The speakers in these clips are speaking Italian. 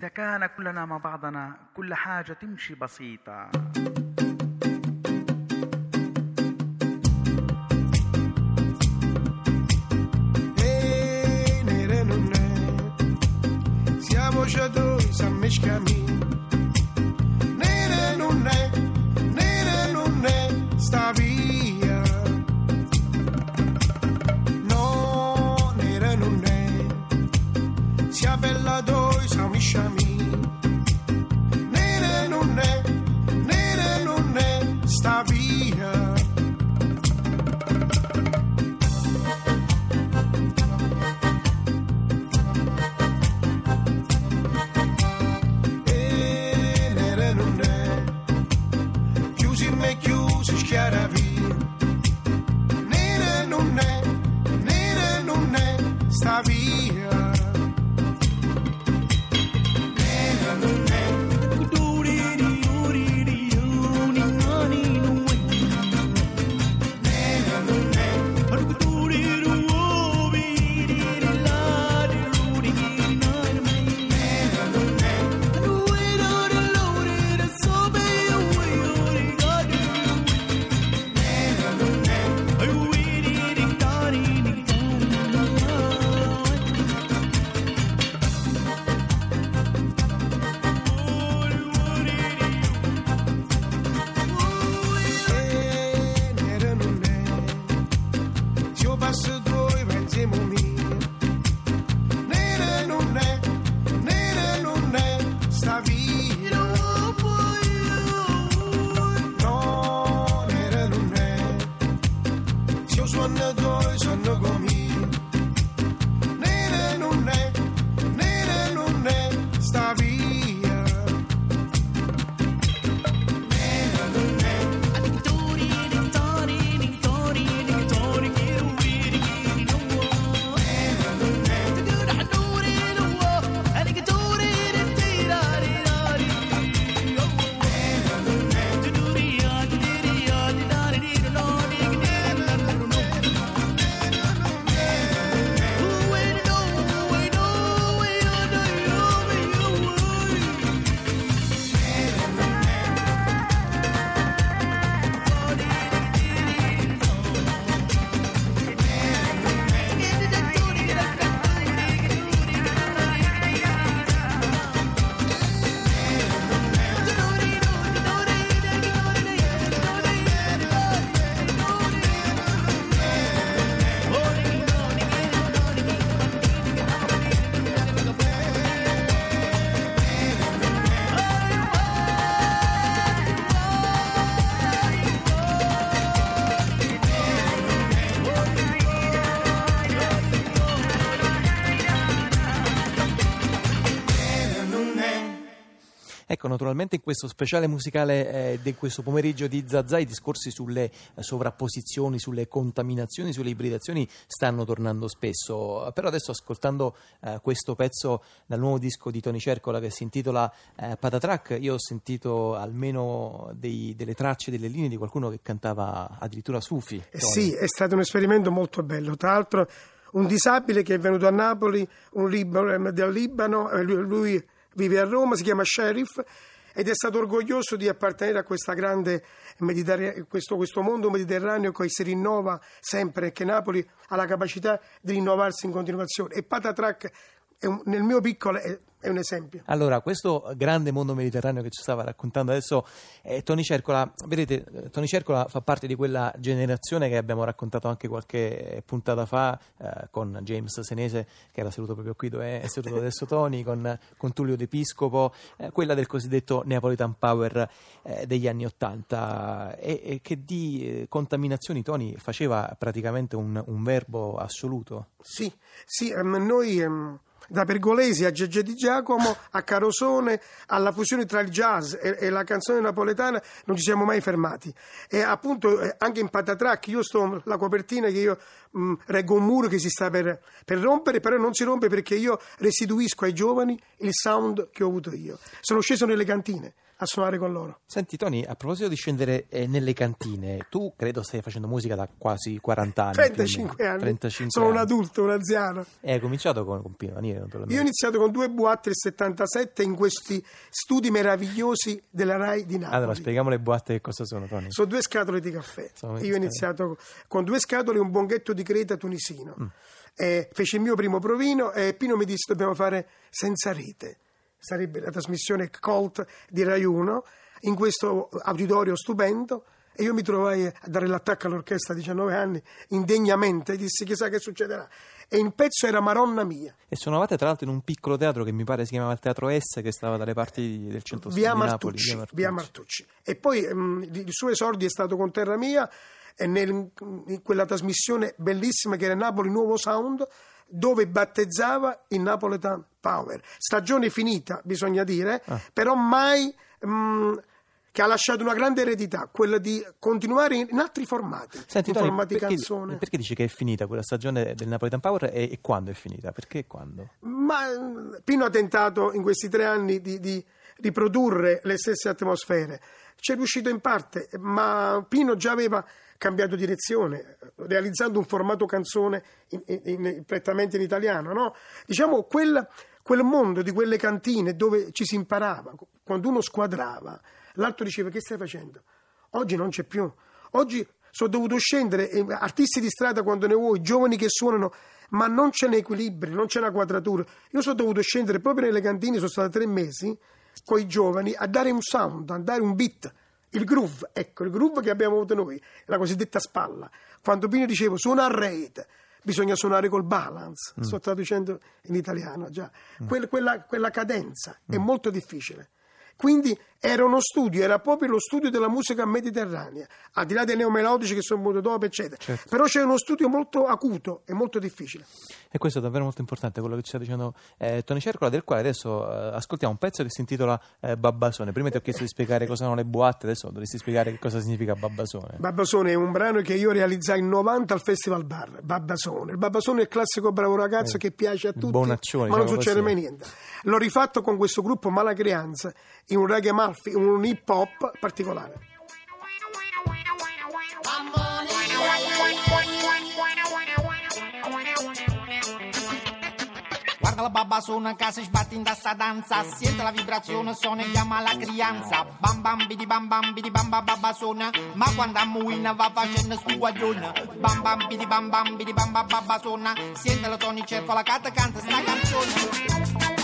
إذا كان كلنا مع بعضنا كل حاجة تمشي بسيطة siamo già due, siamo scammi. Nere non è, bella due, siamo scammi. Nere non è, nere non è, sta via. e è chiusi me chiusi schiara via nere non è nere non è sta via naturalmente in questo speciale musicale eh, di questo pomeriggio di Zazà i discorsi sulle eh, sovrapposizioni, sulle contaminazioni, sulle ibridazioni stanno tornando spesso. Però adesso ascoltando eh, questo pezzo dal nuovo disco di Tony Cercola che si intitola eh, Patatrack, io ho sentito almeno dei- delle tracce, delle linee di qualcuno che cantava addirittura Sufi. Eh sì, è stato un esperimento molto bello. Tra l'altro, un disabile che è venuto a Napoli, un Libano, del Libano, lui vive a Roma, si chiama Sheriff ed è stato orgoglioso di appartenere a grande questo, questo mondo mediterraneo che si rinnova sempre e che Napoli ha la capacità di rinnovarsi in continuazione. E un- nel mio piccolo, è, è un esempio. Allora, questo grande mondo mediterraneo che ci stava raccontando adesso è Tony Cercola. Vedete, eh, Tony Cercola fa parte di quella generazione che abbiamo raccontato anche qualche puntata fa eh, con James Senese, che era seduto proprio qui dove è seduto adesso Tony, con, con Tullio D'Episcopo, eh, quella del cosiddetto Neapolitan Power eh, degli anni Ottanta, e, e che di eh, contaminazioni Tony faceva praticamente un, un verbo assoluto. Sì, sì, ehm, noi ehm, da Pergolesi a Gegge di Giacomo a Carosone alla fusione tra il jazz e, e la canzone napoletana non ci siamo mai fermati e appunto eh, anche in Patatrack io sto la copertina che io mh, reggo un muro che si sta per, per rompere però non si rompe perché io restituisco ai giovani il sound che ho avuto io sono sceso nelle cantine a suonare con loro Senti Tony, a proposito di scendere eh, nelle cantine, tu credo stai facendo musica da quasi 40 anni. più o meno. 35 anni 35 sono un anni. adulto un anziano E hai cominciato con, con Pino Daniele, naturalmente. Io ho iniziato con due boatte nel 77 in questi studi meravigliosi della RAI di Napoli. Allora, spieghiamo le boatte che cosa sono, Tony. Sono due scatole di caffè. Sono Io ho iniziato con due scatole e un bonghetto di creta tunisino. Eh, feci il mio primo provino e Pino mi disse dobbiamo fare senza rete. Sarebbe la trasmissione Colt di Rai 1 in questo auditorio stupendo. E io mi trovai a dare l'attacco all'orchestra a 19 anni, indegnamente, dissi chissà che succederà. E il pezzo era Maronna mia. E suonavate tra l'altro in un piccolo teatro che mi pare si chiamava il Teatro S, che stava dalle parti del centro via di Napoli. Martucci, via Martucci. E poi ehm, il suo esordio è stato con Terra Mia e nel- in quella trasmissione bellissima che era Napoli Nuovo Sound dove battezzava il Napoletan Power. Stagione finita, bisogna dire, Ah. però mai mm, che ha lasciato una grande eredità, quella di continuare in, altri formati, Senti, in Tony, formati perché, canzone. perché dici che è finita quella stagione del Napoletan Power e, e quando è finita? Perché quando? Ma Pino ha tentato in questi tre anni di, di riprodurre le stesse atmosfere. Ci è riuscito in parte, ma Pino già aveva cambiato direzione, realizzando un formato canzone in- in- in- prettamente in italiano. no? Diciamo quel, quel mondo di quelle cantine dove ci si imparava, quando uno squadrava, l'altro diceva che stai facendo? Oggi non c'è più. Oggi sono dovuto scendere, eh, artisti di strada quando ne vuoi, giovani che suonano, ma non c'è un equilibrio, non c'è una quadratura. Io sono dovuto scendere proprio nelle cantine, sono stato tre mesi con i giovani a dare un sound, a dare un beat. Il groove, ecco, il groove che abbiamo avuto noi, la cosiddetta spalla. Quando Pino dicevo suona a rate, bisogna suonare col balance, sto traducendo in italiano già, Quel- quella, quella cadenza è molto difficile. Quindi era uno studio, era proprio lo studio della musica mediterranea, al di là dei neomelodici che sono venuti dopo, eccetera. Certo. Però c'è uno studio molto acuto e molto difficile. E questo è davvero molto importante, quello che ci sta dicendo eh, Tony Cercola, del quale adesso eh, ascoltiamo un pezzo che si intitola eh, Babbasone. Prima ti ho chiesto di spiegare cosa sono le boatte, adesso dovresti spiegare che cosa significa Babbasone. Babbasone è un brano che io realizzai in 90 al Festival Bar. Babbasone. Il Babbasone è il classico bravo ragazzo che piace a tutti, ma non diciamo succede così. mai niente. L'ho rifatto con questo gruppo Malagrianza in un reggae malfi, in un hip hop particolare. Guarda la babba suona che si sbatte in sta danza. Sente la vibrazione, suona e chiama la crianza. Bam bam bidi bam bam bidi bam bam babba suona. Ma quando ammuina va facendo stu guaglione Bam bam bidi bam bam bidi bam bam babba suona. Sente la Tony cerco la canta canta sta canzone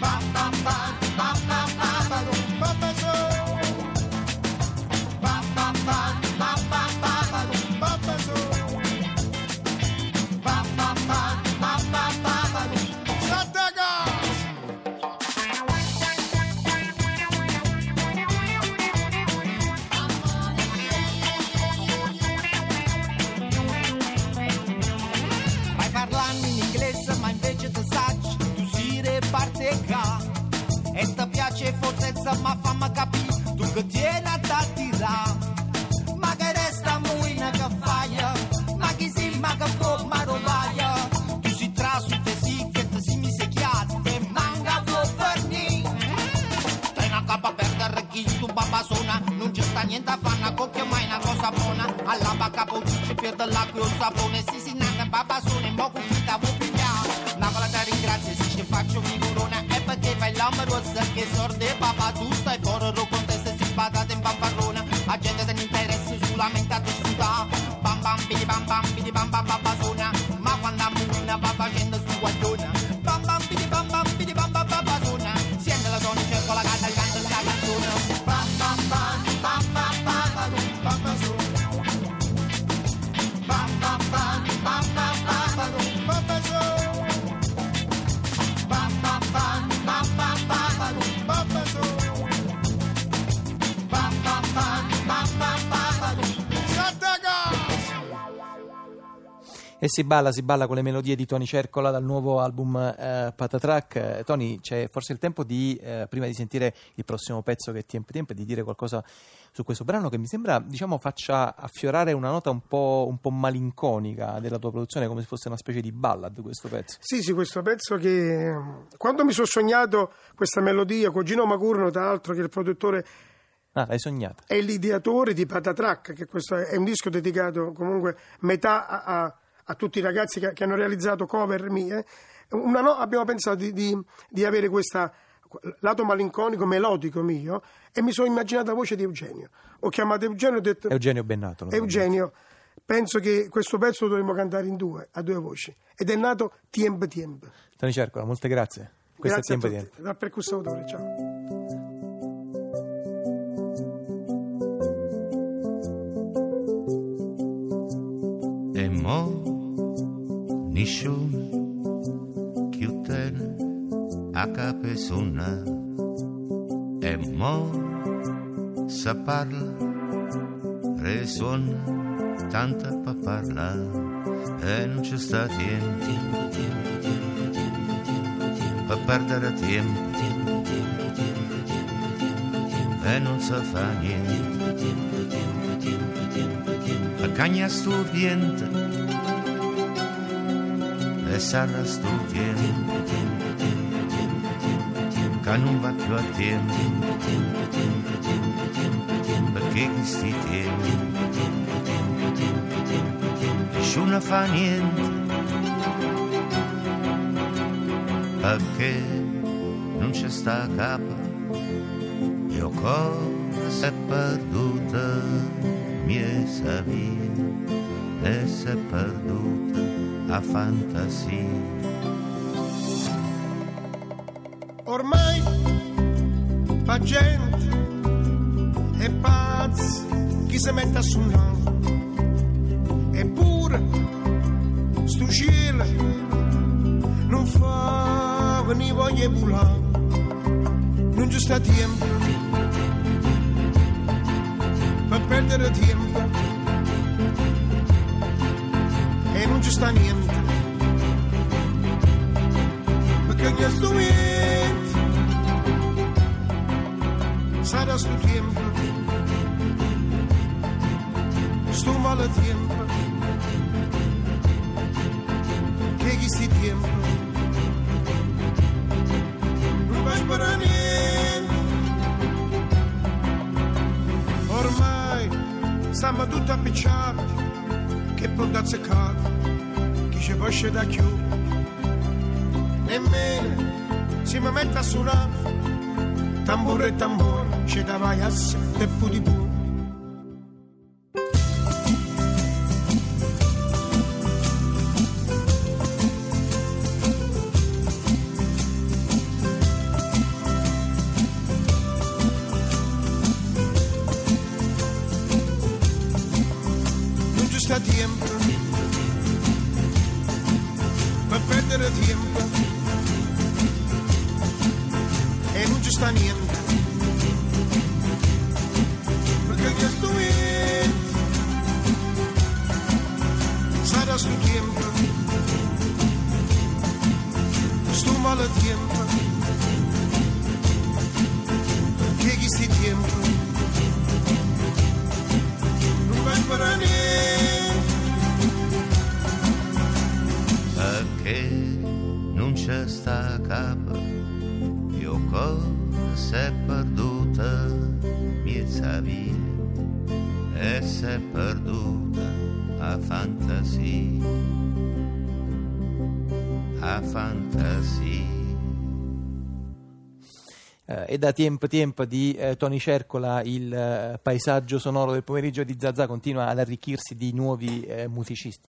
Bam bam bam bam bam fortezza ma cosa que sorte papá tú E si balla, si balla con le melodie di Tony Cercola dal nuovo album eh, Patatrack. Eh, Tony, c'è forse il tempo di, eh, prima di sentire il prossimo pezzo che è Tiempo Tiempo, di dire qualcosa su questo brano che mi sembra, diciamo, faccia affiorare una nota un po', un po' malinconica della tua produzione, come se fosse una specie di ballad questo pezzo. Sì, sì, questo pezzo che quando mi sono sognato questa melodia con Gino Macurno, tra l'altro che è il produttore Ah, l'hai sognata. è l'ideatore di Patatrack, che questo è un disco dedicato comunque metà a, a- a tutti i ragazzi che, che hanno realizzato cover mie. Una no- abbiamo pensato di, di- di avere questo lato malinconico, melodico mio, e mi sono immaginato la voce di Eugenio. Ho chiamato Eugenio e ho detto... Eugenio Bennato. Eugenio, penso che questo pezzo lo dovremmo cantare in due, a due voci. Ed è nato Tiemp Tiemp. Tony Cercola, molte grazie. Questo Grazie è Tiempo. tutti, dal percussatore, ciao. E mo nisciun chiuten a cape sunna E mo sa parla resuona tanta pa parla E non c'è sta tempo Per perdere tempo E non sa fa niente La cagna studiente e sarà studiente che non va più a tempo perché chi sti tempi nessuno fa niente perché non c'è sta capa io cosa è perduta mia savia e s'è perduta a fantasia Ormai fa gente e pazzi chi si mette a suonare. Eppure sto cielo non fa venire voglia di volare. Non ci sta tempo per perdere tempo non ci sta niente. Perché gli strumenti sarà sto tempo. Sto male tempo. Che chi sti tempo? Non va a niente. Ormai stiamo tutti appicciati. Che può da zeccato chi ci può da chiù. Nemmeno si mi mette a suonare tamburo e tamburo ci davai a sette di pure e non ci sta niente perché gli strumenti sarà sto tempo. Sto male tempo che chi sti tempo. Non va a niente perché non c'è sta capa io cosa è perduta mia savia e s'è perduta a fantasia fantasia. Eh, e da tempo tempo di eh, Tony Cercola il eh, paesaggio sonoro del pomeriggio di Zazà continua ad arricchirsi di nuovi eh, musicisti.